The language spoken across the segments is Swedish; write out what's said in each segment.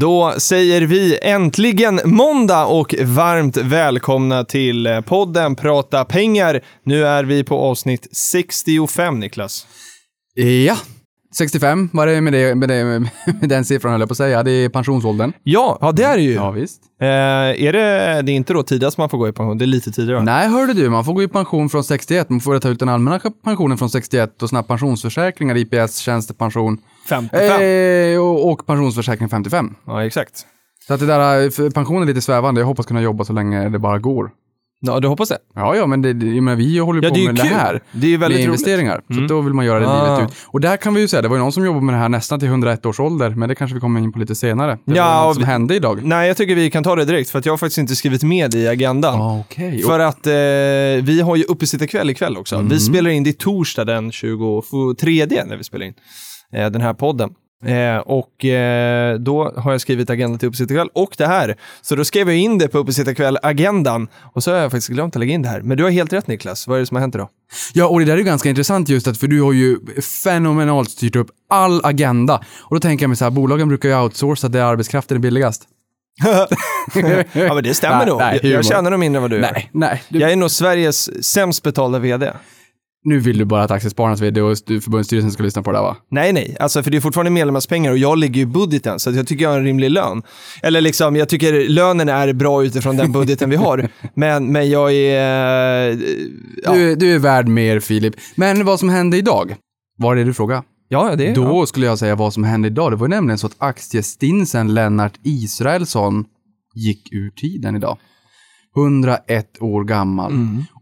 Då säger vi äntligen måndag och varmt välkomna till eh, podden Prata pengar. Nu är vi på avsnitt 65, Niklas. Ja, 65 var det med, det, med, det, med den siffran höll jag på att säga. Det är pensionsåldern. Ja, ja det är det ju. Ja, visst. Eh, är det, det är inte då tidigast man får gå i pension, det är lite tidigare? Nej, hörde du, man får gå i pension från 61. Man får ta ut den allmänna pensionen från 61 och såna här pensionsförsäkringar, IPS, tjänstepension 55. eh, och, och pensionsförsäkring 55. Ja, exakt. Så att det där, för pensionen är lite svävande. Jag hoppas kunna jobba så länge det bara går. Ja, du hoppas det? Ja, ja, men det, det, jag menar, vi håller Ja, på det med kul. det här. Det är ju väldigt med roligt. investeringar. Så Mm. då vill man göra det Ah. livet ut. Och där kan vi ju säga, det var ju någon som jobbade med det här nästan till 101 års ålder, men det kanske vi kommer in på lite senare. Det Ja, var något som vi- hände idag. Nej, jag tycker vi kan ta det direkt, för att jag har faktiskt inte skrivit med i agendan. Ah, Okej. För att eh, vi har ju uppesittarkväll ikväll också. Mm. Vi spelar in, det torsdag den 23 när vi spelar in eh, den här podden. Eh, och eh, då har jag skrivit agenda till uppesittarkväll och det här. Så då skrev jag in det på uppesittarkväll-agendan och så har jag faktiskt glömt att lägga in det här. Men du har helt rätt Niklas, vad är det som har hänt idag? Ja, och det där är ju ganska intressant just att för du har ju fenomenalt styrt upp all agenda. Och då tänker jag mig så här, bolagen brukar ju outsourca där arbetskraften är billigast. ja men det stämmer Nej, nog. nej, jag, jag tjänar nog mindre än vad du gör. Nej, nej. Du, Jag är nog Sveriges sämst betalda vd. Nu vill du bara att Aktiespararnas vd och st- förbundsstyrelsen ska lyssna på det där va? Nej, nej, alltså för det är fortfarande medlemspengar och jag ligger ju i budgeten så jag tycker jag har en rimlig lön. Eller liksom, jag tycker lönen är bra utifrån den budgeten vi har. Men, men jag är... eh, Ja, Du, du är värd mer Filip. Men vad som hände idag? Var det du frågade? ja det är Då skulle jag säga vad som hände idag. Det var nämligen så att aktiestinsen Lennart Israelsson gick ur tiden idag. 101 år gammal.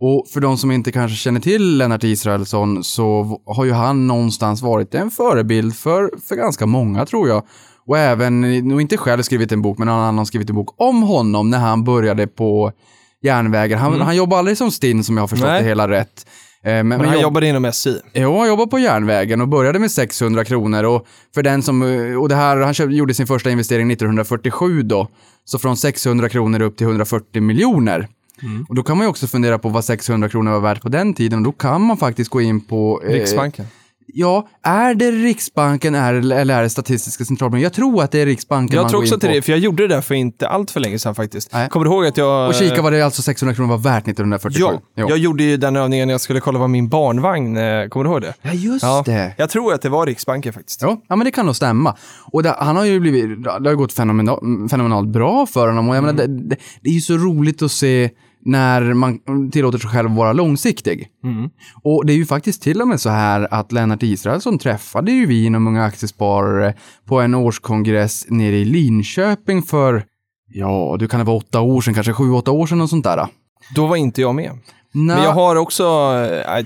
Och för de som inte kanske känner till Lennart Israelsson så har ju han någonstans varit en förebild för, för ganska många tror jag. Och även, nog inte själv skrivit en bok, men någon annan har skrivit en bok om honom när han började på järnvägen. Han, han jobbade aldrig som stinn som jag har förstått Nej. det hela rätt. Eh, Men, Men han jobb- jobbade inom SI. Jo, han jobbade på järnvägen och började med 600 kronor. Och, för den som, eh, och det här, han gjorde sin första investering 1947 då. Så från 600 kronor upp till 140 miljoner. Och då kan man ju också fundera på vad 600 kronor var värt på den tiden. Och då kan man faktiskt gå in på... eh, Riksbanken. Ja, är det Riksbanken eller är det Statistiska centralbyrån? Jag tror att det är Riksbanken Jag tror också att det är det, för jag gjorde det där för inte allt för länge sedan faktiskt. Nej. Kommer du ihåg att jag... Och kika vad det alltså 600 kronor var värt 1947. Ja, Jo. jag gjorde ju den övningen när jag skulle kolla vad min barnvagn, eh, kommer du ihåg det? ja just Ja, det. jag tror att det var Riksbanken faktiskt. Ja, ja, men det kan nog stämma. Och det, han har ju blivit, det har gått fenomenalt, fenomenalt bra för honom. Och jag menar, det, det, det är ju så roligt att se när man tillåter sig själv vara långsiktig. Och det är ju faktiskt till och med så här att Lennart Israelsson träffade ju vi inom Unga Aktiesparare på en årskongress nere i Linköping för, ja, du kan det vara åtta år sedan, kanske sju, åtta år sedan och sånt där. Då var inte jag med. Nej. Men jag har också,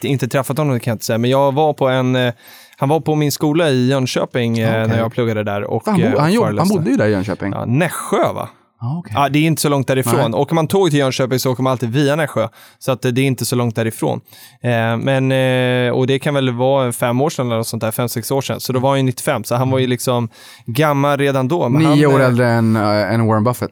eh, inte träffat honom kan jag inte säga, men jag var på en, eh, han var på min skola i Jönköping eh, Okej. när jag pluggade där och han, bo, han, jobb, han bodde ju där i Jönköping. Ja, Nässjö va? Ah, okej. Ja, det är inte så långt därifrån. Nej. Åker man tåg till Jönköping så åker man alltid via Nässjö. Så att eh, det är inte så långt därifrån. Eh, men, eh, och det kan väl vara fem år sedan eller något sånt där, fem, sex år sedan. Så då var han ju 95, så han var ju liksom gammal redan då. Men Nio han, år eh, äldre än, äh, än Warren Buffett.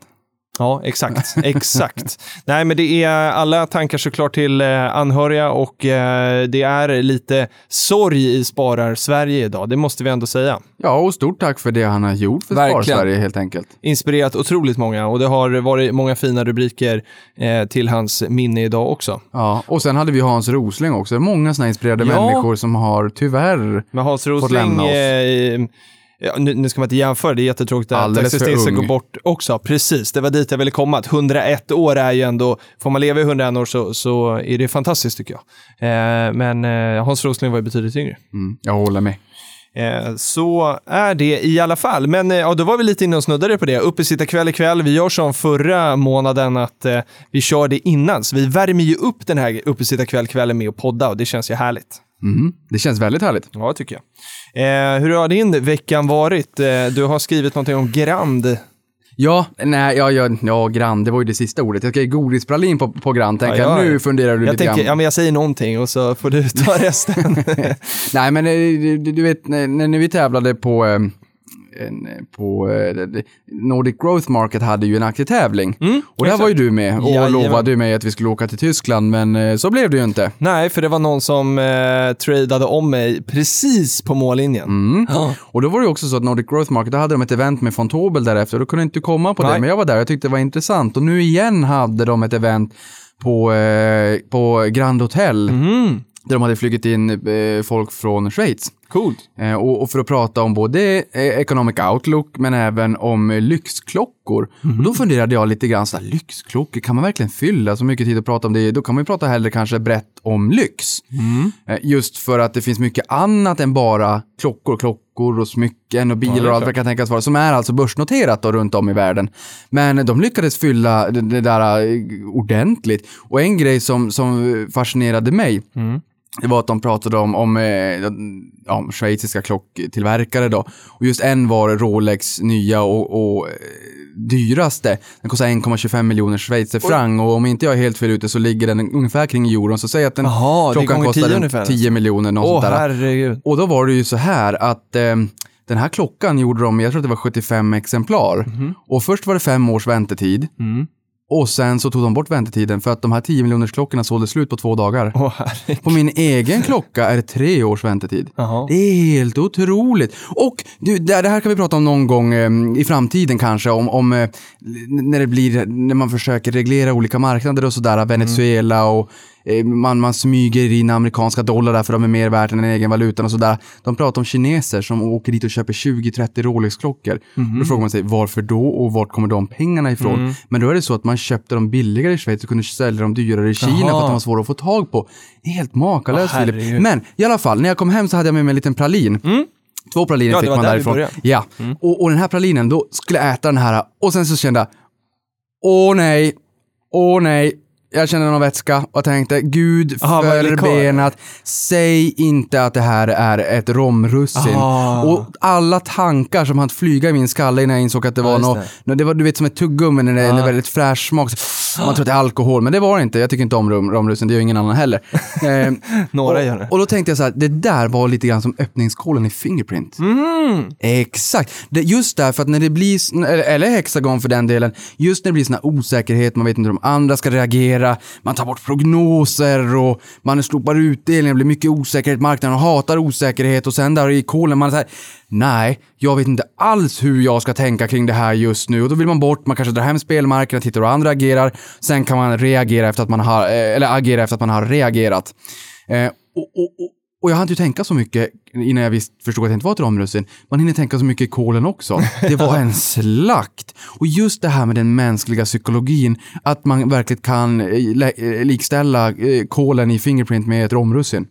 Ja, exakt. exakt. Nej, men det är alla tankar såklart till eh, anhöriga och eh, det är lite sorg i Sparar-Sverige idag. Det måste vi ändå säga. Ja, och stort tack för det han har gjort för. Spar-Sverige helt enkelt. Inspirerat otroligt många och det har varit många fina rubriker eh, till hans minne idag också. Ja, och sen hade vi Hans Rosling också. Många sådana inspirerade Ja. människor som har tyvärr... Men Hans lämna Rosling, oss. eh, ja, nu, nu ska man inte jämföra, det är jättetråkigt att ung. går bort också. Precis, det var dit jag ville komma. Att 101 år är ju ändå, får man leva i 101 år så, så är det fantastiskt tycker jag. Eh, men eh, Hans Rosling var ju betydligt yngre. Mm, jag håller med. Eh, Så är det i alla fall. Men eh, ja, då var vi lite inne och snuddade på det. Uppesittarkväll ikväll. Vi gör som förra månaden att eh, vi kör det innan. Så vi värmer ju upp den här uppesittarkväll-kvällen med att podda och det känns ju härligt. Mm, det känns väldigt härligt. Ja, tycker jag. Eh, hur har din veckan varit? Eh, du har skrivit någonting om Grand. Ja, nej, ja, ja, ja, grann, det var ju det sista ordet. Jag ska ge godispralin på, på grann, tänker Ja, ja. Nu funderar du Jag lite tänker, grann. ja men jag säger någonting och så får du ta resten. Nej, men eh, du, du vet, när, när vi tävlade på, eh, en, på eh, det- det- Nordic Growth Market hade ju en aktietävling. och där Mm, var ju du med och Jajamän. lovade mig att vi skulle åka till Tyskland, men eh, så blev det ju inte. Nej, för det var någon som eh, tradade om mig precis på mållinjen. Mm. Ja. Och då var det också så att Nordic Growth Market, då hade de ett event med von Tobel därefter. Då kunde jag inte komma på det, Nej. men jag var där och jag tyckte det var intressant. Och nu igen hade de ett event på, eh, på Grand Hotel. Mm. Där de hade flugit in eh, folk från Schweiz. Coolt. Eh, och, och för att prata om både eh, Economic Outlook men även om eh, lyxklockor. Och då funderade jag lite grann, så här, lyxklockor, kan man verkligen fylla så mycket tid att prata om det? Då kan man ju prata hellre kanske brett om lyx. Eh, just för att det finns mycket annat än bara klockor, klockor och smycken och bilar Ja, och allt vad det kan tänkas vara, som är alltså börsnoterat då runt om i världen. Men de lyckades fylla det, det där ordentligt. Och en grej som, som fascinerade mig, det var att de pratade om, om, eh, ja, om schweiziska klocktillverkare då. Och just en var Rolex nya och, och eh, dyraste. Den kostar 1,25 miljoner schweizerfranc och om inte jag är helt fel ute så ligger den ungefär kring euron. Så säg att den är klockan kostar 10 en ungefär. 10 miljoner, något Åh, sånt där. herregud. Och då var det ju så här att eh, den här klockan gjorde de, jag tror att det var 75 exemplar. Och först var det fem års väntetid. Mm. Och sen så tog de bort väntetiden för att de här 10 miljoners klockorna sålde slut på två dagar. Åh. På min egen klocka är det tre års väntetid. Jaha. Det är helt otroligt. Och du, det här kan vi prata om någon gång eh, i framtiden kanske, om, om eh, när det blir, när man försöker reglera olika marknader och sådär, Venezuela och eh, man, man smyger in amerikanska dollar där för de är mer värt än den egen valutan och sådär. De pratar om kineser som åker dit och köper 20-30 Rolex-klockor. Då frågar man sig varför då och vart kommer de pengarna ifrån? Men då är det så att man köpte dem billigare i Schweiz och kunde sälja dem dyrare i Kina Jaha. för att de var svåra att få tag på. Helt makalöst Filip. Men i alla fall, när jag kom hem så hade jag med mig en liten pralin. Två praliner Ja, fick man där därifrån. Ja, och, och den här pralinen, då skulle jag äta den här och sen så kände jag, åh nej, åh nej. Jag kände någon vätska och tänkte, gud Aha, förbenat. Säg inte att det här är ett romrussin. Ah. Och alla tankar som hann flyga i min skalle innan jag insåg att det var något, det. det var du vet som ett tuggummi när det är väldigt fräsch smak. Så Man tror att det är alkohol, men det var det inte. Jag tycker inte om rom, romrussin, det gör ingen annan heller. Eh, Några och, gör det. Och då tänkte jag så här, det där var lite grann som öppningskolen i Fingerprint. Mm. Exakt. Det, just därför att när det blir, eller, eller Hexagon för den delen, just när det blir sån här osäkerhet, man vet inte hur de andra ska reagera, man tar bort prognoser och man slopar utdelningen, det blir mycket osäkerhet, marknaden hatar osäkerhet och sen där i kolen, man är så här, nej, jag vet inte alls hur jag ska tänka kring det här just nu och då vill man bort, man kanske drar hem spelmarknaden, tittar hur andra agerar, sen kan man reagera efter att man har, eh, eller agera efter att man har reagerat. Eh, och, och, och, och jag hann inte tänka så mycket innan jag visst förstod att det inte var ett romrussin. Man hinner tänka så mycket i kolen också. Det var en slakt. Och just det här med den mänskliga psykologin, att man verkligen kan eh, eh, likställa kolen i Fingerprint med ett romrussin.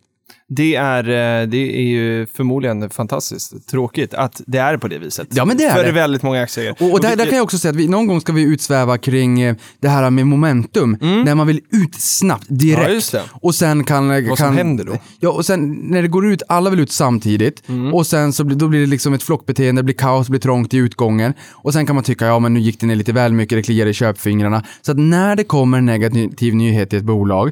Det är, eh, det är ju förmodligen fantastiskt tråkigt att det är på det viset. Ja, men det är För det. väldigt många aktieägare. Och, och där, där kan jag också säga att vi, någon gång ska vi utsväva kring eh, det här med momentum, när man vill ut snabbt, direkt. Mm. Ja. Och sen kan... Vad som kan, händer då? Ja, och sen när det går ut, alla vill ut samtidigt. Mm. Och sen så blir, då blir det liksom ett flockbeteende, det blir kaos, det blir trångt i utgången. Och sen kan man tycka, ja men nu gick det ner lite väl mycket, det kliar i köpfingrarna. Så att när det kommer en negativ nyhet i ett bolag,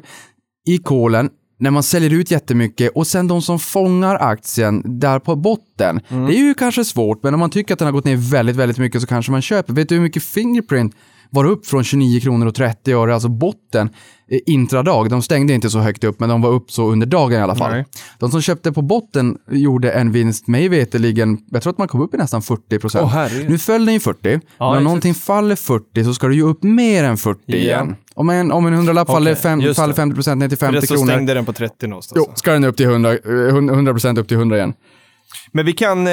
i kolen, när man säljer ut jättemycket och sen de som fångar aktien där på botten. Mm. Det är ju kanske svårt, men om man tycker att den har gått ner väldigt, väldigt mycket så kanske man köper. Vet du hur mycket Fingerprint var upp från 29 kronor och 30 öre, alltså botten, eh, intradag. De stängde inte så högt upp, men de var upp så under dagen i alla fall. Nej. De som köpte på botten gjorde en vinst, mig veterligen, jag tror att man kom upp i nästan 40 procent. Herregud. nu föll den ju 40, men om någonting faller 40 så ska det ju upp mer än 40 Ja. igen. Om en, om en hundralapp faller, Okej, fem, just faller det. 50 procent ner till För 50 det så kronor. stängde den på 30 någonstans. Jo, ska den upp till 100, eh, 100 procent upp till 100 igen. Men vi kan, eh,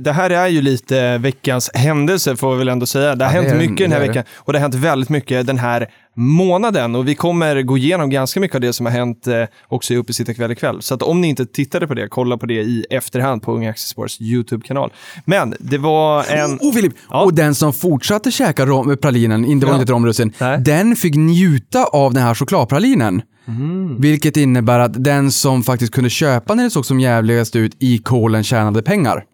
det här är ju lite veckans händelse får vi väl ändå säga. Det har Ja, det hänt är- mycket den här det är veckan och det har hänt väldigt mycket den här månaden och vi kommer gå igenom ganska mycket av det som har hänt eh, också i Uppesittarkväll ikväll. Så att om ni inte tittade på det, kolla på det i efterhand på Unga Aktiespars YouTube-kanal. Men det var en... Och Filip, Ja. och den som fortsatte käka rom, pralinen, inte var Ja. inte Nej. den fick njuta av den här chokladpralinen. Mm. Vilket innebär att den som faktiskt kunde köpa när det såg som jävligast ut i kolen tjänade pengar.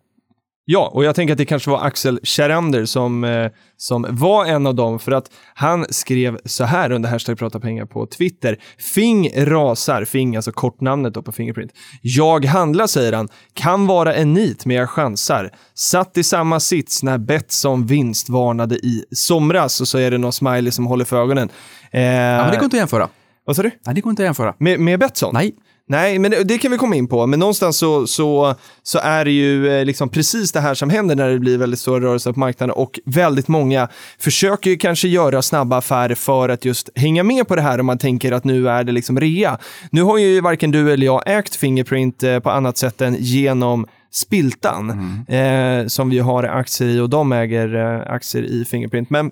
Ja, och jag tänker att det kanske var Axel Kjerander som, eh, som var en av dem, för att han skrev så här under hashtag prata pengar på Twitter. Fing rasar, Fing alltså kortnamnet då på Fingerprint. Jag handlar, säger han. Kan vara en nit, men jag chansar. Satt i samma sits när Betsson vinstvarnade i somras, och så är det någon smiley som håller för ögonen. Eh, Ja, men det går inte att jämföra. Vad sa du? Nej, det går inte att jämföra. Med, med Betsson? Nej. Nej, men det, det kan vi komma in på. Men någonstans så, så, så är det ju eh, liksom precis det här som händer när det blir väldigt stora rörelser på marknaden och väldigt många försöker ju kanske göra snabba affärer för att just hänga med på det här om man tänker att nu är det liksom rea. Nu har ju varken du eller jag ägt Fingerprint eh, på annat sätt än genom Spiltan eh, som vi har aktier i och de äger eh, aktier i Fingerprint. Men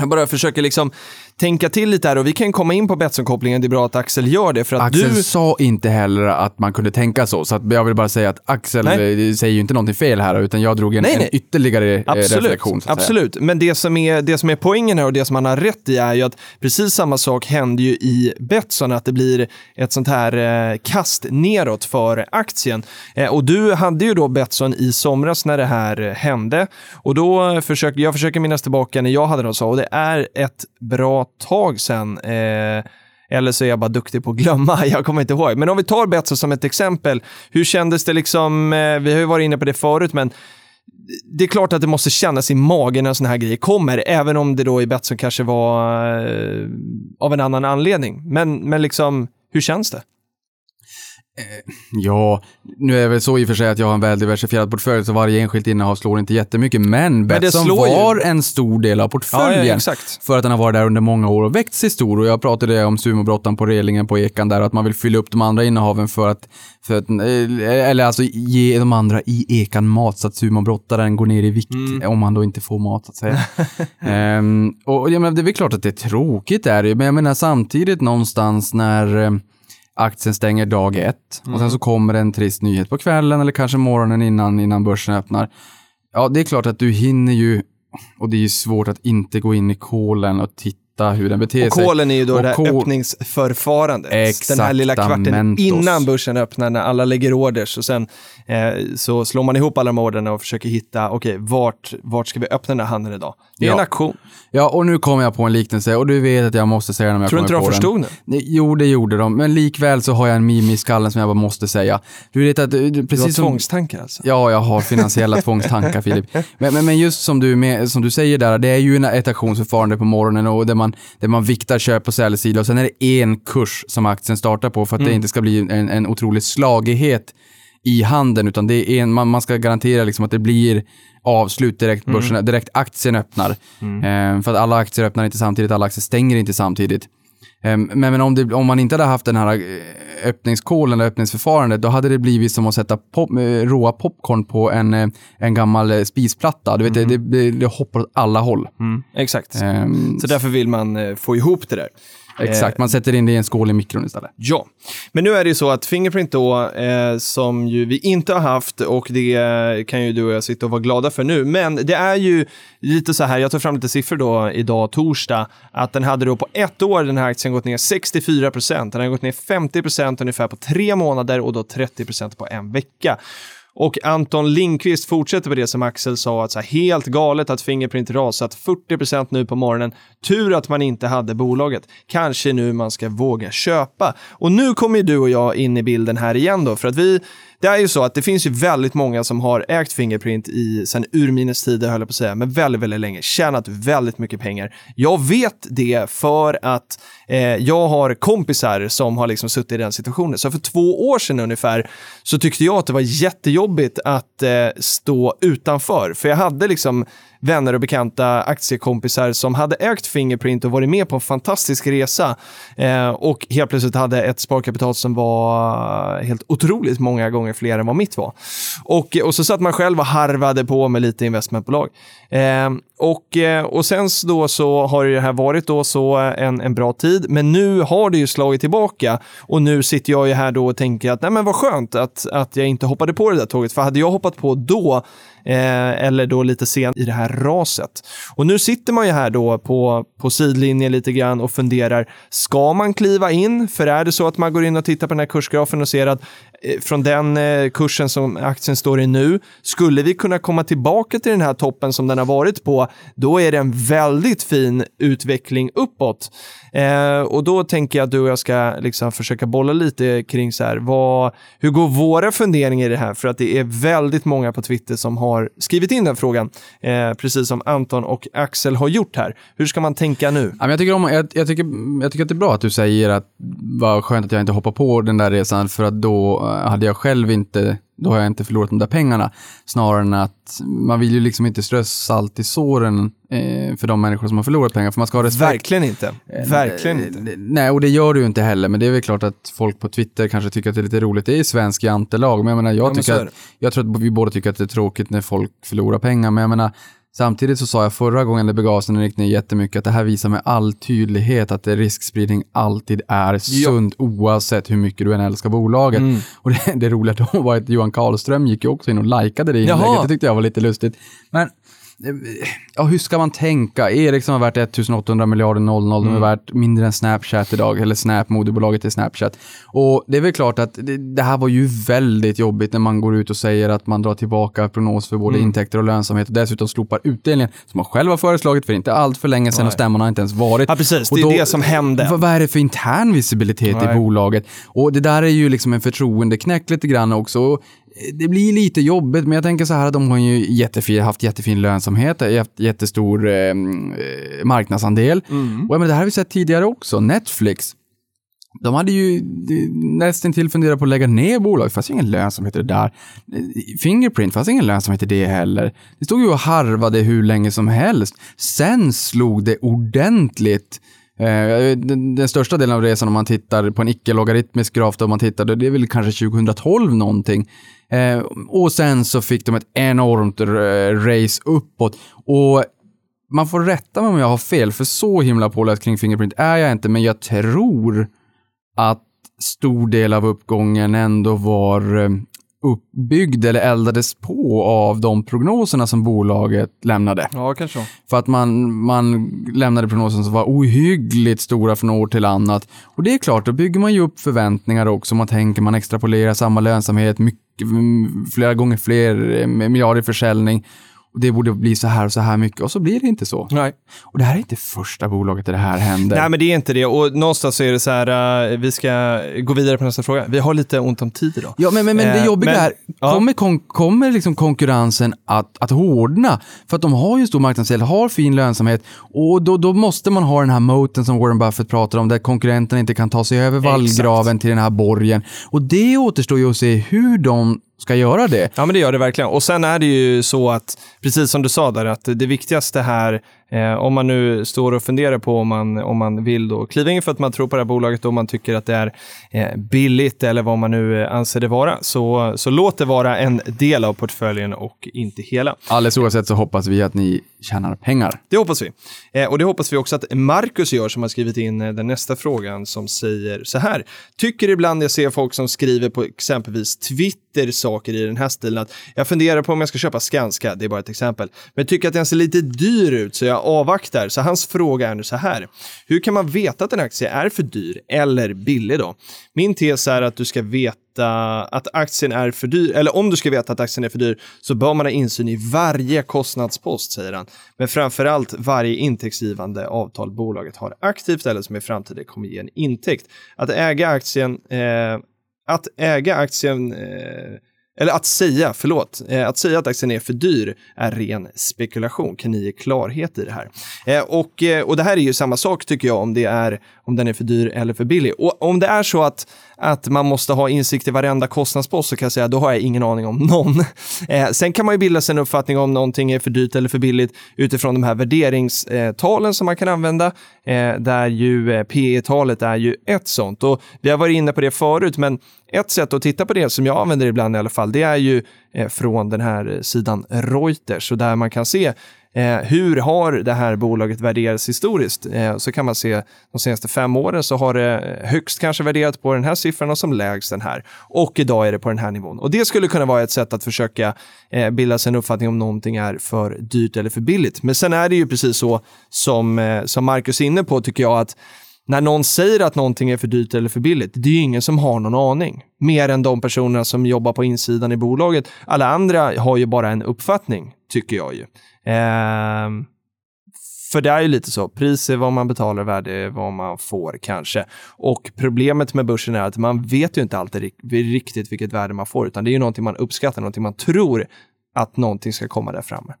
jag bara försöker liksom tänka till lite här och vi kan komma in på Betsson-kopplingen. Det är bra att Axel gör det för att Axel du... sa inte heller att man kunde tänka så, så att jag vill bara säga att Axel Nej. eh, säger ju inte någonting fel här, utan jag drog en, Nej, en nej. ytterligare eh, Absolut, reflektion. Att säga. absolut. men det som, är, det som är poängen här och det som han har rätt i är ju att precis samma sak händer ju i Betsson, att det blir ett sånt här eh, kast neråt för aktien. Eh, och du hade ju då Betsson i somras när det här hände och då försöker jag försöker minnas tillbaka när jag hade det så och det är ett bra tag sedan. Eh, eller så är jag bara duktig på att glömma, jag kommer inte ihåg. Men om vi tar Betsson som ett exempel, hur kändes det liksom, eh, vi har ju varit inne på det förut, men det är klart att det måste kännas i magen när sådana här grejer kommer, även om det då i Betsson kanske var eh, av en annan anledning. Men, men liksom, hur känns det? Ja, nu är det väl så i och för sig att jag har en väl diversifierad portfölj, så varje enskilt innehav slår inte jättemycket, men det Betsson slår ju. var en stor del av portföljen. exakt. För att den har varit där under många år och växt sig stor. Och jag pratade om sumobrottan på relingen på Ekan där, att man vill fylla upp de andra innehaven för att, för att eh, eller alltså ge de andra i Ekan mat så att sumobrottaren går ner i vikt, Mm. om man då inte får mat så att säga. Ehm, och jag menar, det är väl klart att det är tråkigt är det ju, men jag menar samtidigt någonstans när eh, aktien stänger dag ett och Mm. sen så kommer en trist nyhet på kvällen eller kanske morgonen innan, innan börsen öppnar. Ja, det är klart att du hinner ju, och det är ju svårt att inte gå in i kolen och titta hur den beter Och sig. kolen är ju då Och det här kol- öppningsförfarandet. Den här lilla kvarten innan börsen öppnar, när alla lägger orders och sen eh, så slår man ihop alla de orderna och försöker hitta, okej, vart, vart ska vi öppna den här handeln idag? Det är Ja. en aktion. Ja, och nu kommer jag på en liknelse och du vet att jag måste säga den om jag Tror du kommer inte de förstod den. Nej, Jo, det gjorde de, men likväl så har jag en meme i skallen som jag bara måste säga. Du vet att, eh, Du har precis som... tvångstankar alltså? Ja, jag har finansiella tvångstankar Filip. Men, men, men just som du, med, som du säger där, det är ju en- ett auktionsförfarande på morgonen och där man, där man viktar köp och säljsida och sen är det en kurs som aktien startar på för att det inte ska bli en, en otrolig slagighet i handeln utan det är en, man, man ska garantera liksom att det blir avslut direkt, börsen, direkt aktien öppnar. Eh, för att alla aktier öppnar inte samtidigt, alla aktier stänger inte samtidigt. Eh, Men, men om, det, om man inte hade haft den här eh, öppningskolen eller öppningsförfarandet, då hade det blivit som att sätta pop, eh, råa popcorn på en, eh, en gammal spisplatta. Du vet, det, det, det hoppar åt alla håll. Exakt. Ehm, Så därför vill man få ihop det där. Exakt, man sätter in det i en skål i mikron istället. Ja, men nu är det ju så att Fingerprint då, eh, som ju vi inte har haft och det eh, kan ju du och jag sitta och vara glada för nu, men det är ju lite så här, jag tar fram lite siffror då idag torsdag, att den hade då på ett år den här aktien gått ner 64 procent, den har gått ner 50 procent ungefär på tre månader och då 30 procent på en vecka. Och Anton Linkvist fortsätter på det som Axel sa, att så här, helt galet att Fingerprint rasat 40% nu på morgonen. Tur att man inte hade bolaget. Kanske nu man ska våga köpa. Och nu kommer ju du och jag in i bilden här igen då, för att vi det är ju så att det finns ju väldigt många som har ägt Fingerprint i sen urminnes tider, höll jag på att säga, men väldigt, väldigt länge, tjänat väldigt mycket pengar. Jag vet det för att eh, jag har kompisar som har liksom suttit i den situationen. Så för två år sedan ungefär så tyckte jag att det var jättejobbigt att eh, stå utanför, för jag hade liksom vänner och bekanta aktiekompisar som hade ägt Fingerprint och varit med på en fantastisk resa eh, och helt plötsligt hade ett sparkapital som var helt otroligt många gånger fler än vad mitt var. Och, och så satt man själv och harvade på med lite investmentbolag. Eh, och, eh, och sen då så har det här varit då så en, en bra tid, men nu har det ju slagit tillbaka och nu sitter jag ju här då och tänker att nej men vad skönt att, att jag inte hoppade på det där tåget. För hade jag hoppat på då, eh, eller då lite sent i det här raset. Och nu sitter man ju här då på, på sidlinjen lite grann och funderar, ska man kliva in? För är det så att man går in och tittar på den här kursgrafen och ser att eh, från den eh, kursen som aktien står i nu, skulle vi kunna komma tillbaka till den här toppen som den har varit på, då är det en väldigt fin utveckling uppåt. Eh, och då tänker jag att du och jag ska liksom försöka bolla lite kring så här, vad, hur går våra funderingar i det här? För att det är väldigt många på Twitter som har skrivit in den frågan, eh, precis som Anton och Axel har gjort här. Hur ska man tänka nu? Jag, tycker om, jag, jag, tycker, jag tycker att det är bra att du säger att vad skönt att jag inte hoppar på den där resan för att då eh, hade jag själv inte då har jag inte förlorat de där pengarna. Snarare än att man vill ju liksom inte strö salt i såren eh, för de människor som har förlorat pengar. För man ska ha respekt. Verkligen inte. Eh, Verkligen eh, inte. Nej, och det gör du ju inte heller. Men det är väl klart att folk på Twitter kanske tycker att det är lite roligt. Det är svensk jantelag. Men jag menar, jag, men tycker är att, jag tror att vi båda tycker att det är tråkigt när folk förlorar pengar. Men jag menar, Samtidigt så sa jag förra gången det begav sig när det gick ner jättemycket att det här visar med all tydlighet att riskspridning alltid är sunt oavsett hur mycket du än älskar bolaget. Mm. Och det, det roliga då var att Johan Karlström gick ju också in och likade det inlägget. Jaha. Det tyckte jag var lite lustigt. Men ja, hur ska man tänka? Ericsson har värt 1800 miljarder 00, de Mm. är värt mindre än Snapchat idag, eller Snap, moderbolaget till Snapchat. Och det är väl klart att det, det här var ju väldigt jobbigt när man går ut och säger att man drar tillbaka prognos för både Mm. intäkter och lönsamhet och dessutom slopar utdelningen som man själv har föreslagit för inte allt för länge sedan och stämman har inte ens varit. Ja, precis. Det är då- det som hände. Vad, vad är det för intern visibilitet Nej. i bolaget? Och det där är ju liksom en förtroendeknäck lite grann också. Det blir lite jobbigt, men jag tänker så här att de har ju jättefin, haft jättefin lönsamhet, haft jättestor eh, eh, marknadsandel. Mm. Och menar, det här har vi sett tidigare också. Netflix, de hade ju eh, nästan till funderat på att lägga ner bolaget. Det fanns ju ingen lönsamhet i det där. Eh, Fingerprint fanns ingen lönsamhet i det heller. Det stod ju och harvade hur länge som helst. Sen slog det ordentligt. Eh, den, största delen av resan om man tittar på en icke-logaritmisk graf, då man tittade, det är väl kanske 2012 någonting. Eh, och sen så fick de ett enormt race uppåt. Och man får rätta mig om jag har fel, för så himla påläst kring Fingerprint är jag inte, men jag tror att stor del av uppgången ändå var eh, uppbyggd eller eldades på av de prognoserna som bolaget lämnade. Ja, kanske så. För att man, man lämnade prognoser som var ohyggligt stora från år till annat. Och det är klart, då bygger man ju upp förväntningar också. Man tänker, man extrapolerar samma lönsamhet, mycket, flera gånger fler eh, miljarder i försäljning. Och det borde bli så här och så här mycket. Och så blir det inte så. Nej. Och det här är inte första bolaget där det här händer. Nej, men det är inte det. Och någonstans så är det så här, uh, vi ska gå vidare på nästa fråga. Vi har lite ont om tid idag. Ja, men, men, men det Eh, jobbiga men- är, kommer, kon, kommer liksom konkurrensen att, att hårdna? För att de har ju en stor marknadsdel, har fin lönsamhet och då, då måste man ha den här moten som Warren Buffett pratar om, där konkurrenterna inte kan ta sig över vallgraven till den här borgen. Och det återstår ju att se hur de ska göra det. Ja, men det gör det verkligen. Och sen är det ju så att, precis som du sa där, att det viktigaste här, eh, om man nu står och funderar på om man, om man vill då kliva in för att man tror på det här bolaget och man tycker att det är eh, billigt eller vad man nu eh, anser det vara, så, så låt det vara en del av portföljen och inte hela. Alldeles oavsett så hoppas vi att ni tjänar pengar. Det hoppas vi. Eh, och det hoppas vi också att Marcus gör som har skrivit in eh, den nästa frågan som säger så här. Tycker ibland jag ser folk som skriver på exempelvis Twitter saker i den här stilen att jag funderar på om jag ska köpa Skanska, det är bara ett exempel, men tycker att den ser lite dyr ut så jag avvaktar. Så hans fråga är nu så här. Hur kan man veta att en aktie är för dyr eller billig då? Min tes är att du ska veta att aktien är för dyr, eller om du ska veta att aktien är för dyr så bör man ha insyn i varje kostnadspost, säger han. Men framförallt varje intäktsgivande avtal bolaget har aktivt eller som i framtiden kommer ge en intäkt. Att äga aktien, eh, att äga aktien eh, eller att säga, förlåt, eh, att säga att aktien är för dyr är ren spekulation. Kan ni ge klarhet i det här? Eh, och, eh, och det här är ju samma sak tycker jag om det är om den är för dyr eller för billig. Och om det är så att, att man måste ha insikt i varenda kostnadspost så kan jag säga då har jag ingen aning om någon. Eh, sen kan man ju bilda sig en uppfattning om någonting är för dyrt eller för billigt utifrån de här värderingstalen som man kan använda, eh, där ju eh, PE-talet är ju ett sånt. Och vi har varit inne på det förut, men ett sätt att titta på det som jag använder ibland i alla fall, det är ju eh, från den här sidan Reuters, och där man kan se Eh, hur har det här bolaget värderats historiskt? Eh, så kan man se de senaste fem åren så har det högst kanske värderat på den här siffran och som lägst den här. Och idag är det på den här nivån. Och det skulle kunna vara ett sätt att försöka eh, bilda sig en uppfattning om någonting är för dyrt eller för billigt. Men sen är det ju precis så som, eh, som Marcus är inne på, tycker jag, att när någon säger att någonting är för dyrt eller för billigt, det är ju ingen som har någon aning. Mer än de personerna som jobbar på insidan i bolaget. Alla andra har ju bara en uppfattning, tycker jag ju. Ehm, för det är ju lite så, pris är vad man betalar, värde är vad man får kanske. Och problemet med börsen är att man vet ju inte alltid riktigt vilket värde man får, utan det är ju någonting man uppskattar, någonting man tror att någonting ska komma där framme.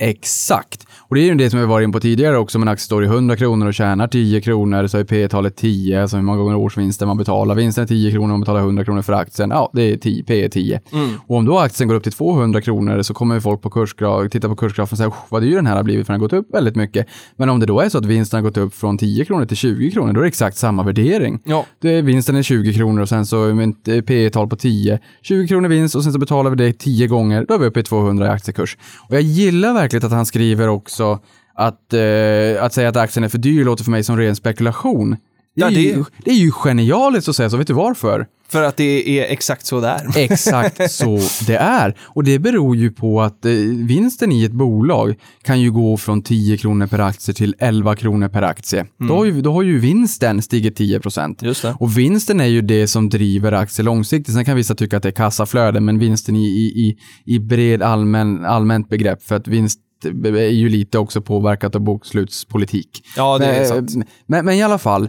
Exakt. Och det är ju det som vi var in på tidigare också, om en aktie står i 100 kronor och tjänar 10 kronor så är P talet 10, alltså hur många gånger årsvinsten man betalar. Vinsten är 10 kronor och man betalar 100 kronor för aktien. Ja, det är 10, P är 10. Mm. Och om då aktien går upp till 200 kronor så kommer folk på kursgraf, titta på kursgrafen och säga vad dyr den här har blivit för den har gått upp väldigt mycket. Men om det då är så att vinsten har gått upp från 10 kronor till 20 kronor, då är det exakt samma värdering. Ja. Det är, vinsten är 20 kronor och sen så är P tal på 10. 20 kronor vinst och sen så betalar vi det 10 gånger, då är vi uppe i 200 i aktiekurs. Och jag gillar verkligen att han skriver också att, eh, att säga att aktien är för dyr låter för mig som ren spekulation. Det är, ja, det... Ju, det är ju genialiskt att säga så, vet du varför? För att det är exakt så det är. Exakt så det är. Och det beror ju på att eh, vinsten i ett bolag kan ju gå från 10 kronor per aktie till 11 kronor per aktie. Mm. Då, har ju, då har ju vinsten stigit 10 procent. Och vinsten är ju det som driver aktier långsiktigt. Sen kan vissa tycka att det är kassaflöde, men vinsten i, i, i, i bred allmän, allmänt begrepp, för att vinst är ju lite också påverkat av bokslutspolitik. Ja, det är sant. Men, men i alla fall,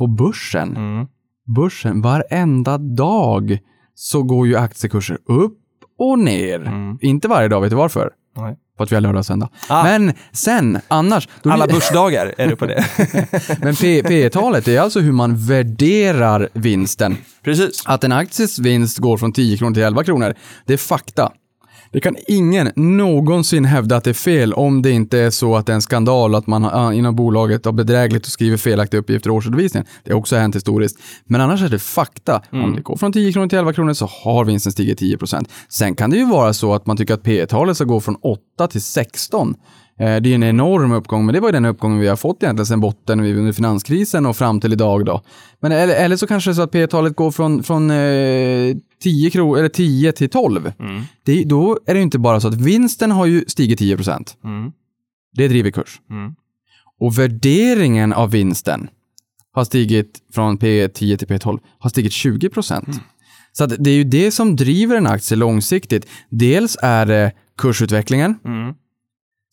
på börsen, mm. börsen, varenda dag så går ju aktiekurser upp och ner. Mm. Inte varje dag, vet du varför? Nej. För att vi har lördag och söndag. Ah. Men sen, annars... Alla börsdagar är du på det. Men P talet är alltså hur man värderar vinsten. Precis. Att en akties vinst går från 10 kronor till 11 kronor, det är fakta. Det kan ingen någonsin hävda att det är fel om det inte är så att det är en skandal att man har, inom bolaget har bedrägligt och skriver felaktiga uppgifter i årsredovisningen. Det har också hänt historiskt. Men annars är det fakta. Mm. Om det går från 10 kronor till 11 kronor så har vinsten stigit 10% Sen kan det ju vara så att man tycker att P talet ska gå från 8 till 16. Eh, det är en enorm uppgång, men det var ju den uppgången vi har fått egentligen sedan botten under finanskrisen och fram till idag då. Men eller, eller så kanske det är så att P-talet går från, från eh, 10, kro, eller 10 till 12. Mm. Det, då är det inte bara så att vinsten har ju stigit 10 procent. Mm. Det driver kurs. Mm. Och värderingen av vinsten har stigit från P10 till P12, har stigit 20 procent. Mm. Så det är ju det som driver en aktie långsiktigt. Dels är det kursutvecklingen. Mm.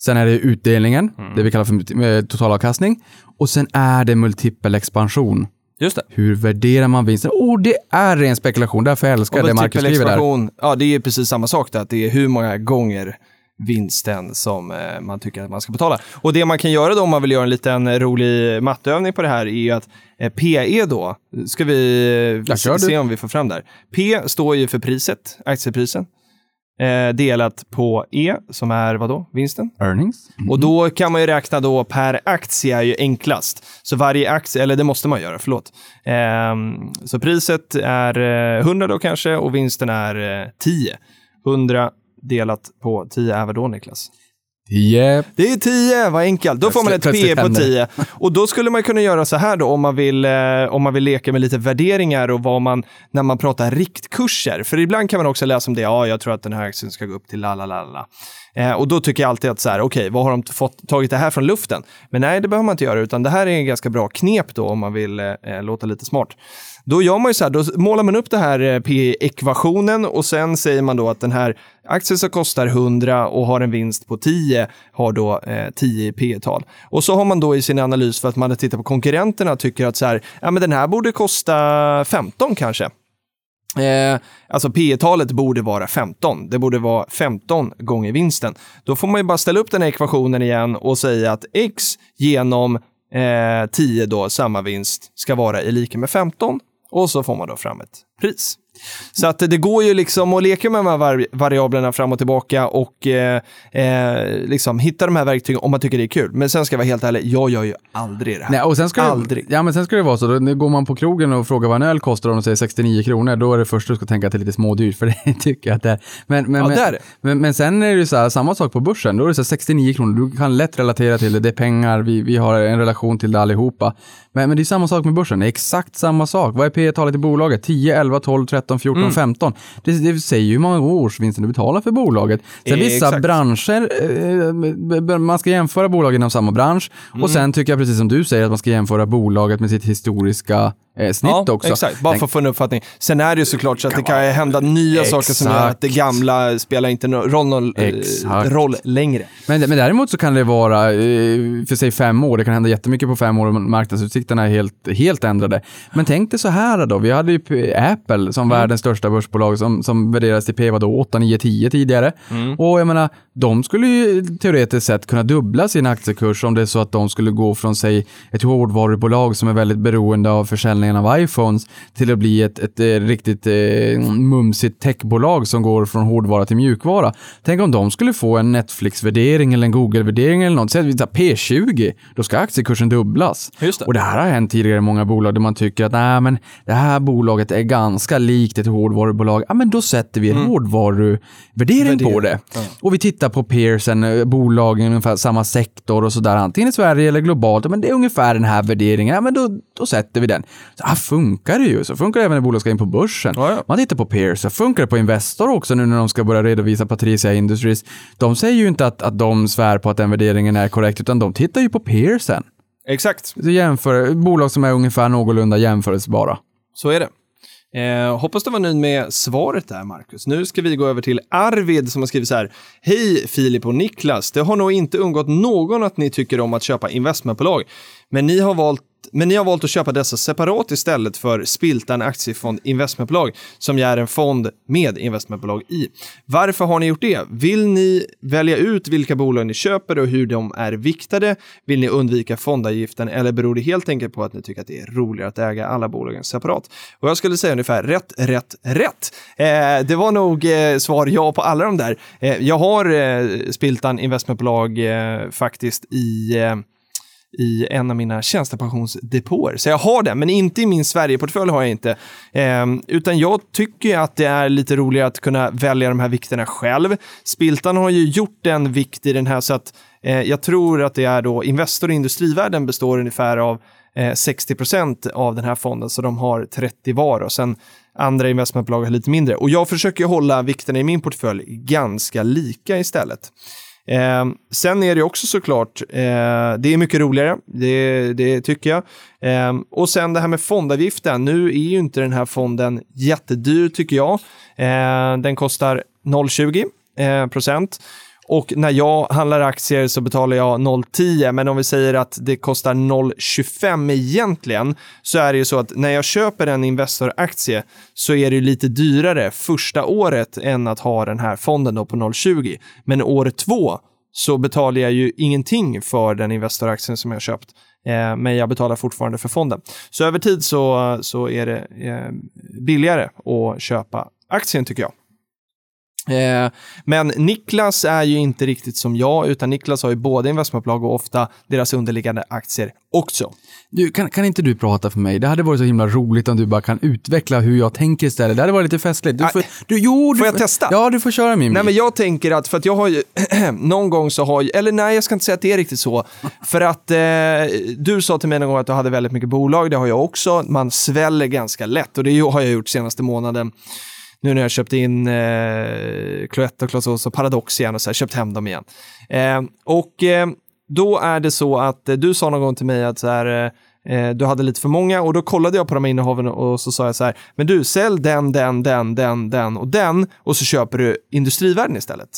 Sen är det utdelningen, mm. det vi kallar för eh, totalavkastning. Och sen är det multipel expansion. Just det. Hur värderar man vinsten? Oh, det är ren spekulation. Därför älskar jag det Marcus skriver där. Ja, det är precis samma sak där. Att det är hur många gånger vinsten som eh, man tycker att man ska betala. Och det man kan göra då om man vill göra en liten rolig matteövning på det här är ju att eh, PE då, ska vi se om vi får fram där. P står ju för priset, aktieprisen eh, delat på E, som är vad då? Vinsten? Earnings. Mm. Och då kan man ju räkna då per aktie är ju enklast. Så varje aktie, eller det måste man göra, förlåt. Eh, så priset är 100 eh, då kanske och vinsten är eh, 10. 100 delat på 10 är vad då, Niklas? 10. Det är 10, vad enkelt. Då får man ett P på 10. Och då skulle man kunna göra så här då om man vill, eh, om man vill leka med lite värderingar och vad man, när man pratar riktkurser. För ibland kan man också läsa om det, ja, jag tror att den här aktien ska gå upp till la la la la. Eh, och då tycker jag alltid att så här, okej, okay, vad har de fått, tagit det här från luften? Men nej, det behöver man inte göra, utan det här är en ganska bra knep då om man vill eh, eh låta lite smart. Då gör man ju så här, då målar man upp det här eh, P-ekvationen och sen säger man då att den här aktien som kostar 100 och har en vinst på 10 har då eh, 10 i P-tal. Och så har man då i sin analys för att man har tittat på konkurrenterna tycker att så här, ja men den här borde kosta 15 kanske. Eh, alltså P talet borde vara 15. Det borde vara 15 gånger vinsten. Då får man ju bara ställa upp den här ekvationen igen och säga att x genom eh, 10 då, samma vinst, ska vara i lika med 15 och så får man då fram ett pris. Så att det går ju liksom att leka med de här var- variablerna fram och tillbaka och eh, eh, liksom hitta de här verktygen om man tycker det är kul. Men sen ska jag vara helt ärlig, jag gör ju aldrig det här. Nej, och sen ska Aldrig. Det, ja, men sen ska det vara så, då, nu går man på krogen och frågar vad en öl kostar och de säger 69 kronor, då är det först du ska tänka att det är lite smådyrt, för det tycker jag att det är. Men, men, Ja, men, är det. men, men sen är det ju så här, samma sak på börsen, då är det så här 69 kronor, du kan lätt relatera till det, det är pengar, vi, vi har en relation till det allihopa. Men, men det är samma sak med börsen, det är exakt samma sak. Vad är P talet i bolaget? 10, 11, 12, 13, 14, Mm. 15. Det, det säger ju hur många årsvinster du betalar för bolaget. Sen Eh, vissa exakt. branscher, eh, b- man ska jämföra bolagen inom samma bransch. Mm. Och sen tycker jag precis som du säger att man ska jämföra bolaget med sitt historiska eh, snitt Ja, också. exakt. Bara för att få en uppfattning. Sen är det ju såklart så att det kan hända nya saker som gör att det Exakt. gamla spelar inte roll, någon, eh, Exakt. roll längre. Men, men däremot så kan det vara, eh, för sig fem år, det kan hända jättemycket på fem år och marknadsutsikterna är helt, helt ändrade. Men tänk dig så här då, vi hade ju Apple som världens största börsbolag som, som värderas till P vadå, 8, 9, 10 tidigare. Och jag menar, de skulle ju teoretiskt sett kunna dubbla sin aktiekurs om det är så att de skulle gå från, säg, ett hårdvarubolag som är väldigt beroende av försäljningen av iPhones till att bli ett, ett, eh, riktigt eh, mumsigt techbolag som går från hårdvara till mjukvara. Tänk om de skulle få en Netflix-värdering eller en Google-värdering eller något. Säg att vi tar P20, då ska aktiekursen dubblas. Det. Och det här har hänt tidigare i många bolag där man tycker att nej, men det här bolaget är ganska likt ett hårdvarubolag. Ja, men då sätter vi en hårdvaruvärdering på det. Och vi tittar på Pearson, eh, bolagen i ungefär samma sektor och sådär, antingen i Sverige eller globalt. Men det är ungefär den här värderingen. Ja, men då, då sätter vi den. Så här funkar det ju. Så funkar det även när bolag ska in på börsen. Ja, ja. Man tittar på Pearson, funkar det på Investor också nu när de ska börja redovisa Patricia Industries. De säger ju inte att, att de svär på att den värderingen är korrekt, utan de tittar ju på Pearson. Exakt, Så jämför, bolag som är ungefär någorlunda jämförelsebara. så är det. Eh, hoppas du var nöjd med svaret där, Marcus. Nu ska vi gå över till Arvid som har skrivit så här. Hej Filip och Niklas. Det har nog inte undgått någon att ni tycker om att köpa investmentbolag. Men ni har valt men ni har valt att köpa dessa separat istället för Spiltan Aktiefond Investmentbolag som är en fond med investmentbolag i. Varför har ni gjort det? Vill ni välja ut vilka bolag ni köper och hur de är viktade? Vill ni undvika fondavgiften eller beror det helt enkelt på att ni tycker att det är roligare att äga alla bolagen separat? Och jag skulle säga ungefär rätt, rätt, rätt. Eh, det var nog eh, svar ja på alla de där. Eh, jag har eh, Spiltan Investmentbolag eh, faktiskt i eh, i en av mina tjänstepensionsdepåer. Så jag har den, men inte i min Sverigeportfölj har jag inte. Eh, utan jag tycker att det är lite roligare att kunna välja de här vikterna själv. Spiltan har ju gjort en vikt i den här så att eh, jag tror att det är då Investor och Industrivärden består ungefär av eh, 60% av den här fonden, så de har 30 var och sen andra investmentbolag har lite mindre. Och jag försöker hålla vikterna i min portfölj ganska lika istället. Eh, sen är det också såklart, eh, det är mycket roligare, det, det tycker jag. Eh, och sen det här med fondavgiften, nu är ju inte den här fonden jättedyr tycker jag. Eh, den kostar 0,20 eh, procent. Och när jag handlar aktier så betalar jag 0,10, men om vi säger att det kostar 0,25 egentligen, så är det ju så att när jag köper en Investor-aktie så är det lite dyrare första året än att ha den här fonden då på 0,20. Men år två så betalar jag ju ingenting för den Investor-aktien som jag köpt. Eh, men jag betalar fortfarande för fonden. Så över tid så, så är det eh, billigare att köpa aktien tycker jag. Eh, men Niklas är ju inte riktigt som jag, utan Niklas har ju både investmentbolag och ofta deras underliggande aktier också. Du, kan, kan inte du prata för mig? Det hade varit så himla roligt om du bara kan utveckla hur jag tänker istället. Det hade varit lite festligt. Du får, du, jo, du Får jag testa? Ja, du får köra min. Nej, men jag tänker att, för att jag har ju, någon gång så har eller nej, jag ska inte säga att det är riktigt så. För att eh, du sa till mig någon gång att du hade väldigt mycket bolag, det har jag också. Man sväller ganska lätt och det har jag gjort senaste månaden. Nu när jag köpt in eh, Cloetta och Clas och Paradox igen och så här, köpt hem dem igen. Eh, och eh, då är det så att eh, du sa någon gång till mig att så här, eh, du hade lite för många och då kollade jag på de här innehaven och så sa jag så här, men du, sälj den, den, den, den, den och den och så köper du industrivärden istället.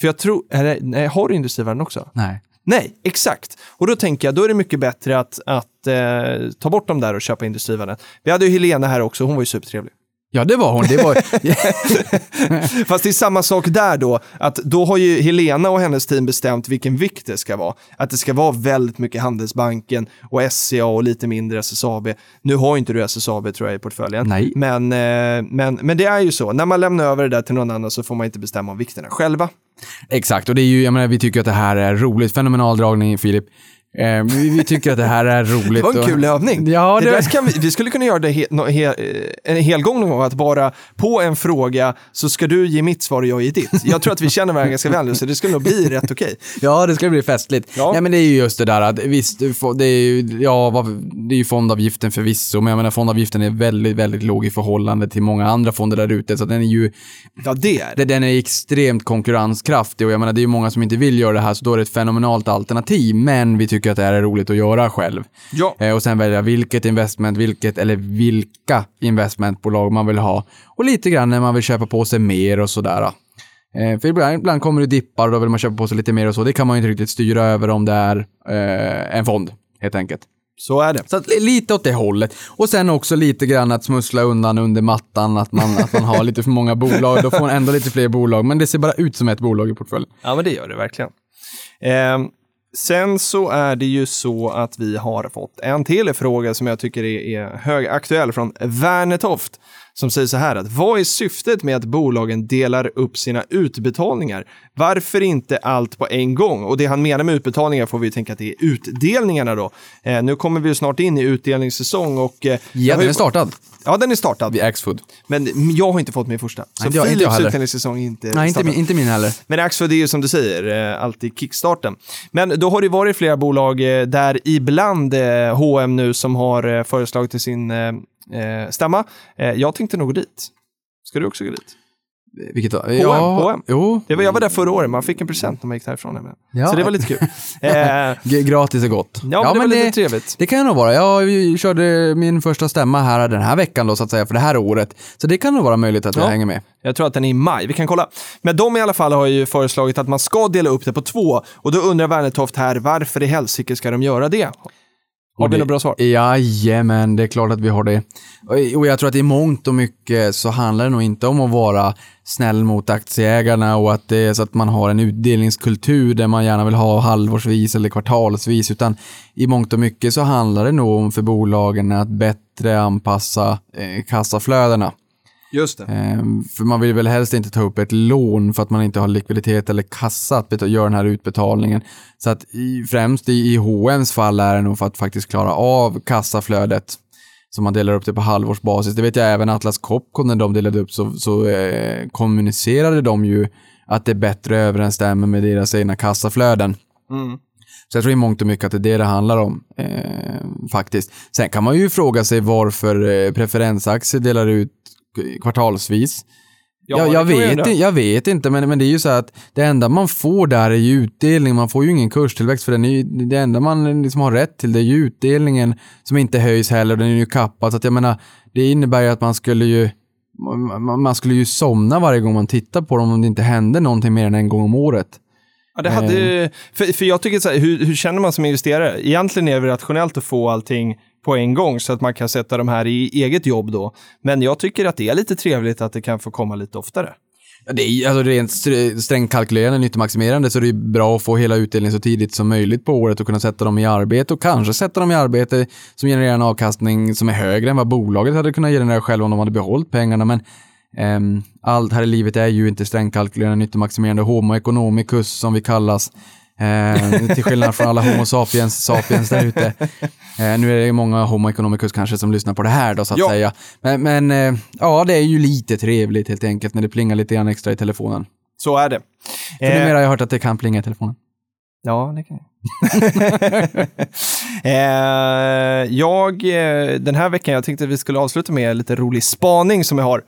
För jag tror, eller, nej, har du industrivärden också? Nej. Nej, exakt. Och då tänker jag, då är det mycket bättre att, att eh, ta bort dem där och köpa industrivärden. Vi hade ju Helena här också, hon var ju supertrevlig. Ja, det var hon. Det var... Fast det är samma sak där då, att då har ju Helena och hennes team bestämt vilken vikt det ska vara. Att det ska vara väldigt mycket Handelsbanken och SCA och lite mindre SSAB. Nu har ju inte du SSAB tror jag i portföljen. Nej. Men, eh, men, men det är ju så, när man lämnar över det där till någon annan så får man inte bestämma om vikterna själva. Exakt, och det är ju, jag menar, vi tycker att det här är roligt. Fenomenal dragning, Filip. Eh, vi, vi tycker att det här är roligt. Det var en och- kul övning. Ja, det det- vi, vi skulle kunna göra det he, no, he, en hel gång någon gång, att bara på en fråga så ska du ge mitt svar och jag ger ditt. Jag tror att vi känner varandra ganska väl nu, så det skulle nog bli rätt okej. Ja, det ska bli festligt. Ja. Nej, men det är ju just det där att visst, det är ju, ja, det är ju fondavgiften förvisso, men jag menar fondavgiften är väldigt, väldigt låg i förhållande till många andra fonder där ute, så den är ju, Ja, det är det- den är extremt konkurrenskraftig och jag menar det är ju många som inte vill göra det här, så då är det ett fenomenalt alternativ, men vi tycker att det här är roligt att göra själv. Ja. Eh, och sen välja vilket investment, vilket eller vilka investmentbolag man vill ha. Och lite grann när man vill köpa på sig mer och sådär. Eh, för ibland, ibland kommer det dippar och då vill man köpa på sig lite mer och så. Det kan man ju inte riktigt styra över om det är eh, en fond, helt enkelt. Så är det. Så att, li- lite åt det hållet. Och sen också lite grann att smussla undan under mattan, att man, att man har lite för många bolag. Då får man ändå lite fler bolag, men det ser bara ut som ett bolag i portföljen. Ja, men det gör det verkligen. Ehm, sen så är det ju så att vi har fått en till fråga som jag tycker är, är högaktuell från Värnetoft som säger så här att vad är syftet med att bolagen delar upp sina utbetalningar? Varför inte allt på en gång? Och det han menar med utbetalningar får vi tänka att det är utdelningarna då. Eh, nu kommer vi ju snart in i utdelningssäsong och... Eh, Ja, den är startad Ja, den är startad. vid Axfood. Men jag har inte fått min första. Så Nej, jag- inte Philips heller. utdelningssäsong är inte Nej, inte min, inte min heller. Men Axfood är ju som du säger, eh, alltid kickstarten. Men då har det varit flera bolag eh, där ibland eh, H&M nu som har föreslagit till sin stämma. Jag tänkte nog gå dit. Ska du också gå dit? Vilket? H&M, Ja, H&M. Jo. Det var, jag var där förra året, man fick en present när man gick därifrån. nämligen. Ja. Så det var lite kul. Eh, Gratis är gott. ja, men det var lite trevligt. Det kan ju nog vara. Jag körde min första stämma här den här veckan då så att säga, för det här året. Så det kan nog vara möjligt att jag Ja. hänger med. Jag tror att den är i maj, vi kan kolla. Men de i alla fall har ju föreslagit att man ska dela upp det på två. Och då undrar Wernetoft här, varför i helsike ska de göra det? Har vi det- något bra svar? Jajamän, det är klart att vi har det. Och jag tror att i mångt och mycket så handlar det nog inte om att vara snäll mot aktieägarna och att det är så att man har en utdelningskultur där man gärna vill ha halvårsvis eller kvartalsvis, utan i mångt och mycket så handlar det nog om för bolagen att bättre anpassa eh, kassaflödena. Just det. Ehm, För man vill väl helst inte ta upp ett lån för att man inte har likviditet eller kassa att göra den här utbetalningen. Så att i, främst i, i H&M's fall är det nog för att faktiskt klara av kassaflödet. Så man delar upp det på halvårsbasis. Det vet jag även Atlas Copco när de delade upp så, så eh, kommunicerade de ju att det bättre överensstämmer med deras egna kassaflöden. Mm. Så jag tror i mångt och mycket att det är det det handlar om, eh, faktiskt. Sen kan man ju fråga sig varför eh, preferensaktier delar ut kvartalsvis. Ja, jag, kan man vet, jag vet inte, men, men det är ju så att det enda man får där är ju utdelning. Man får ju ingen kurstillväxt för den är ju, det enda man liksom har rätt till det är ju utdelningen som inte höjs heller. Den är ju kappad. Så att jag menar, det innebär ju att man skulle ju man, man skulle ju somna varje gång man tittar på dem om det inte hände någonting mer än en gång om året. Ja, det hade, för, för jag tycker så här, hur, hur känner man som investerare? Egentligen är det rationellt att få allting på en gång så att man kan sätta de här i eget jobb då. Men jag tycker att det är lite trevligt att det kan få komma lite oftare. Ja, det är alltså rent strängt kalkylerande, nyttomaximerande, så det är bra att få hela utdelningen så tidigt som möjligt på året och kunna sätta dem i arbete och kanske sätta dem i arbete som genererar en avkastning som är högre än vad bolaget hade kunnat generera själv om de hade behållit pengarna. Men um, allt här i livet är ju inte strängt kalkylerande, nyttomaximerande, homo economicus som vi kallas. Eh, till skillnad från alla homo sapiens, sapiens där ute. Eh, nu är det många homo economicus kanske som lyssnar på det här då så att Ja. säga. Men, men eh, ja, det är ju lite trevligt helt enkelt när det plingar lite grann extra i telefonen. Så är det. För numera har jag hört att det kan plinga i telefonen. Ja, det kan jag. eh, jag, eh, den här veckan, jag tänkte att vi skulle avsluta med lite rolig spaning som jag har.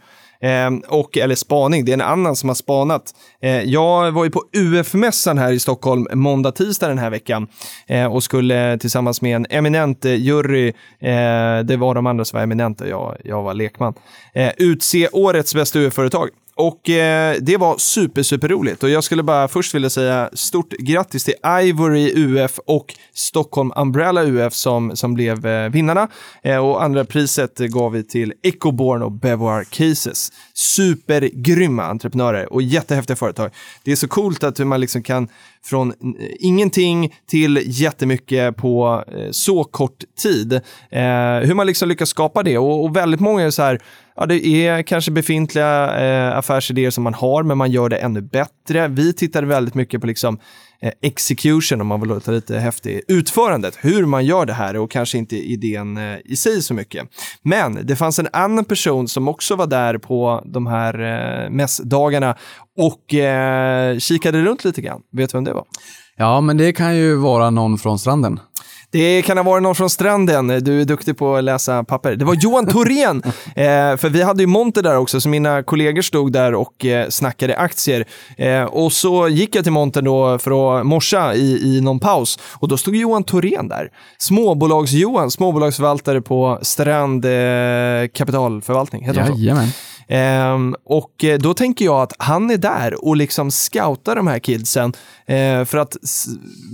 Ehm, och, eller spaning, det är en annan som har spanat. Eh, jag var ju på UF-mässan här i Stockholm måndag, tisdag den här veckan eh, och skulle tillsammans med en eminent eh, jury, eh, det var de andra som var eminenta, jag, jag var lekman, eh, utse årets bästa UF-företag och eh, det var super, super roligt. Och jag skulle bara först vilja säga stort grattis till Ivory UF och Stockholm Umbrella UF som, som blev eh, vinnarna. Eh, och andra priset gav vi till Ecoborn och Bevoir Cases. Supergrymma entreprenörer och jättehäftiga företag. Det är så coolt att hur man liksom kan från eh, ingenting till jättemycket på eh, så kort tid. Eh, hur man liksom lyckas skapa det och, och väldigt många är så här, ja, det är kanske befintliga eh, affärsidéer som man har, men man gör det ännu bättre. Vi tittade väldigt mycket på liksom, Eh, execution, om man vill låta lite häftig, utförandet, hur man gör det här och kanske inte idén eh, i sig så mycket. Men det fanns en annan person som också var där på de här eh, mässdagarna och eh, kikade runt lite grann. Vet du vem det var? Ja, men det kan ju vara någon från stranden. Det kan ha varit någon från stranden. Du är duktig på att läsa papper. Det var Johan Thorén. eh, för vi hade ju Monter där också, så mina kollegor stod där och eh, snackade aktier. Eh, och så gick jag till Monter då för att morsa i, i någon paus. Och då stod Johan Thorén där. Småbolags-Johan, småbolagsförvaltare på Strand eh, kapitalförvaltning. Heter han så? Ehm, och eh, då tänker jag att han är där och liksom scoutar de här kidsen. Eh, för att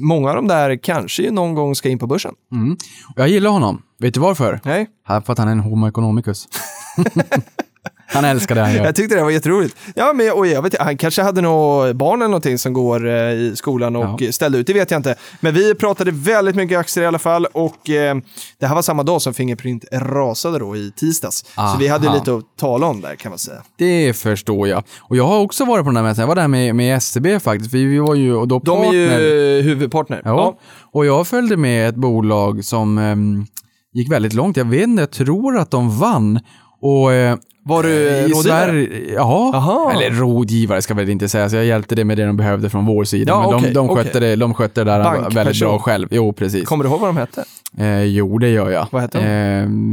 många av de där kanske någon gång ska in på börsen. Mm. Och Jag gillar honom. Vet du varför? Nej? För att han är en homo economicus. han älskar det han gör. Jag tyckte det var jätteroligt. Ja, men och jag vet, han kanske hade några barn eller någonting som går eh, i skolan och Ja. ställde ut, det vet jag inte. Men vi pratade väldigt mycket aktier i alla fall och eh, det här var samma dag som Fingerprint rasade då i tisdags. Så vi hade Aha. lite att tala om där kan man säga. Det förstår jag. Och jag har också varit på den här mässan. Jag var där med, med SCB faktiskt. Vi, vi var ju och då De är partner. ju huvudpartner. Ja. Och jag följde med ett bolag som ehm, gick väldigt långt. Jag vet inte, jag tror att de vann. Och eh, Var du i rådgivare? Sverige, ja, Aha. eller rådgivare ska väl inte säga, så jag hjälpte det med det de behövde från vår sida. Ja, men okej, de, de, skötte okej. det, de skötte det där Bankperson. väldigt bra själv. Jo, precis. Kommer du ihåg vad de hette? Eh, jo, det gör jag. Vad hette de?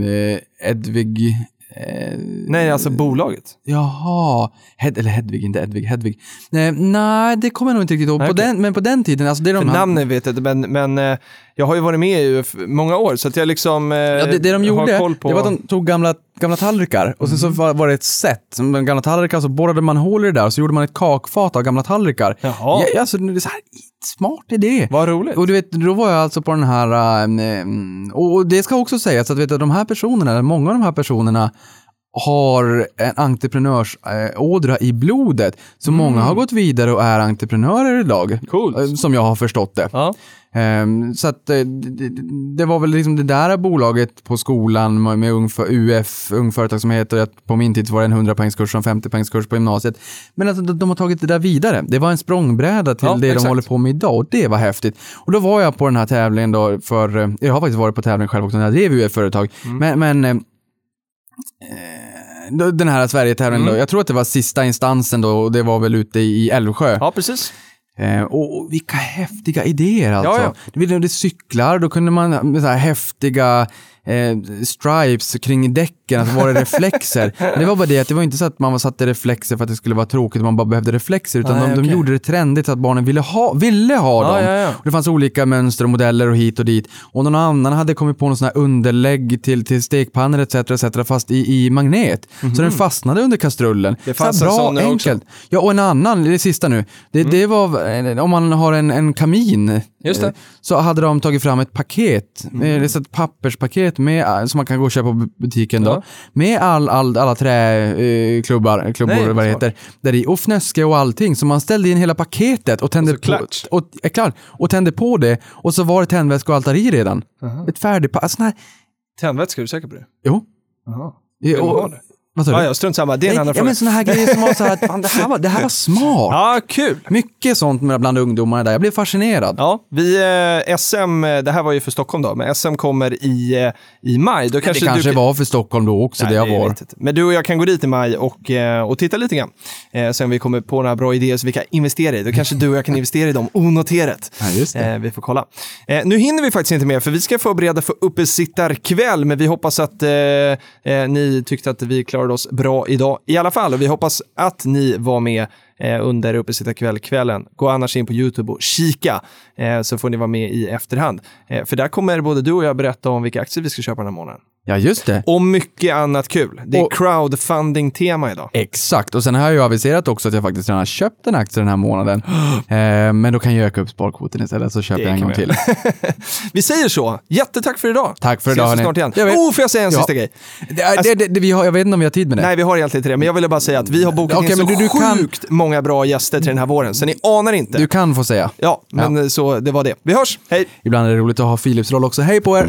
Eh, Edvig... Eh, Nej, alltså bolaget. Jaha, Hed, eller Hedvig, inte Edvig, Hedvig. Nej, nej, det kommer jag nog inte riktigt ihåg. Nej, På den, men på den tiden, alltså det är de För här- vet jag inte, men, men eh, jag har ju varit med i UF många år, så att jag liksom eh, Ja, det, det de gjorde, koll på... det var att de tog gamla, gamla tallrikar och sen så var, var det ett. Som de gamla tallrikar så borrade man hål i det där och så gjorde man ett kakfat av gamla tallrikar. Jaha. Ja, alltså, det är så här, smart idé. Vad roligt. Och du vet, då var jag alltså på den här, äh, mm, och det ska också sägas att vet du, de här personerna, många av de här personerna har en entreprenörsådra i blodet. Så många har gått vidare och är entreprenörer idag. Mm. Coolt. eh, Som jag har förstått det. Ja. Ehm, så att eh, det, var väl liksom det där bolaget på skolan med, ung, för, UF, Ung Företagsamhet och att på min tid var det en 100 poängskurs och en 50 poängskurs på gymnasiet. Men alltså, de, har tagit det där vidare. Det var en språngbräda till Ja, det exakt. de håller på med idag och det var häftigt. Och då var jag på den här tävlingen då för, eh, jag har faktiskt varit på tävling själv också när jag drev UF-företag. Mm. Men, men eh, den här Sverige-tävlingen Mm. då, jag tror att det var sista instansen då och det var väl ute i Älvsjö. ja, precis. Eh, och, och vilka häftiga idéer alltså. Ja, ja. Du vet, det cyklar, då kunde man med så här häftiga eh, stripes kring däcken, alltså var det reflexer. Men det var bara det att det var inte så att man satte reflexer för att det skulle vara tråkigt, man bara behövde reflexer, utan Nej, de, de okej. gjorde det trendigt så att barnen ville ha, ville ha Ja, dem. ja, ja. Och det fanns olika mönster och modeller och hit och dit. Och någon annan hade kommit på någon sån här underlägg till, till stekpannor etc, etc. fast i, i magnet. Så den fastnade under kastrullen. Mhm. Det Så här fanns en bra, sån nu också. enkelt. Ja, och en annan, det sista nu. Det, det var, eh, om man har en, en kamin, Mm. Eh, så hade de tagit fram ett paket, Mm. eh, så ett papperspaket med, som man kan gå och köpa på bu- butiken då, Ja. med all, all, alla träklubbar, klubbor, Nej, vad det heter, där i, och fnöske och allting. Så man ställde in hela paketet och tände, Och på, och, är klart, och tände på det och så var det tändvätska och allt där i redan. Ett färdigt, pa- sån här, Tändvätska, är du säker på det? jo. Jaha. Eh, Vill och- ha det? Vad? Ja, strunt samma. Det är en annan ja, fråga. men såna här grejer som var så här, att, fan, det, här var, det här var smart. Ja, kul! Mycket sånt med bland ungdomarna där. Jag blev fascinerad. Ja, vi, eh, SM, det här var ju för Stockholm då, men SM kommer i, eh, i maj. Då kanske det kanske du, var för Stockholm då också, Nej, det jag var. Men du och jag kan gå dit i maj och, eh, och titta lite grann. Eh, sen vi kommer på några bra idéer som vi kan investera i. Då kanske du och jag kan investera i dem onoterat. Ja, just det. Eh, vi får kolla. Eh, nu hinner vi faktiskt inte mer för vi ska förbereda för uppesittarkväll, men vi hoppas att eh, ni tyckte att vi klarade oss bra idag i alla fall. Och vi hoppas att ni var med eh, under uppesittarkvällkvällen. Gå annars in på YouTube och kika eh, så får ni vara med i efterhand. Eh, för där kommer både du och jag berätta om vilka aktier vi ska köpa den här månaden. Ja, just det. Och mycket annat kul. Det är Och- crowdfunding-tema idag. Exakt, och sen har jag ju aviserat också att jag faktiskt redan har köpt en aktie den här månaden. eh, men då kan jag öka upp sparkvoten istället, så köper Det jag en gång till. Vi säger så. Jättetack för idag. Tack för Ses idag, vi hörni. snart igen. Jag vet- Oh, får jag säga en Ja. sista grej? Det, det, det, det, vi har, jag vet inte om vi har tid med det. Nej, vi har egentligen inte det, men jag ville bara säga att vi har bokat Okej, in så du- du kan- sjukt många bra gäster till den här våren, så ni anar inte. Du kan få säga. Ja, men så det var det. Vi hörs. Hej! Ibland är det roligt att ha Philips roll också. Hej på er!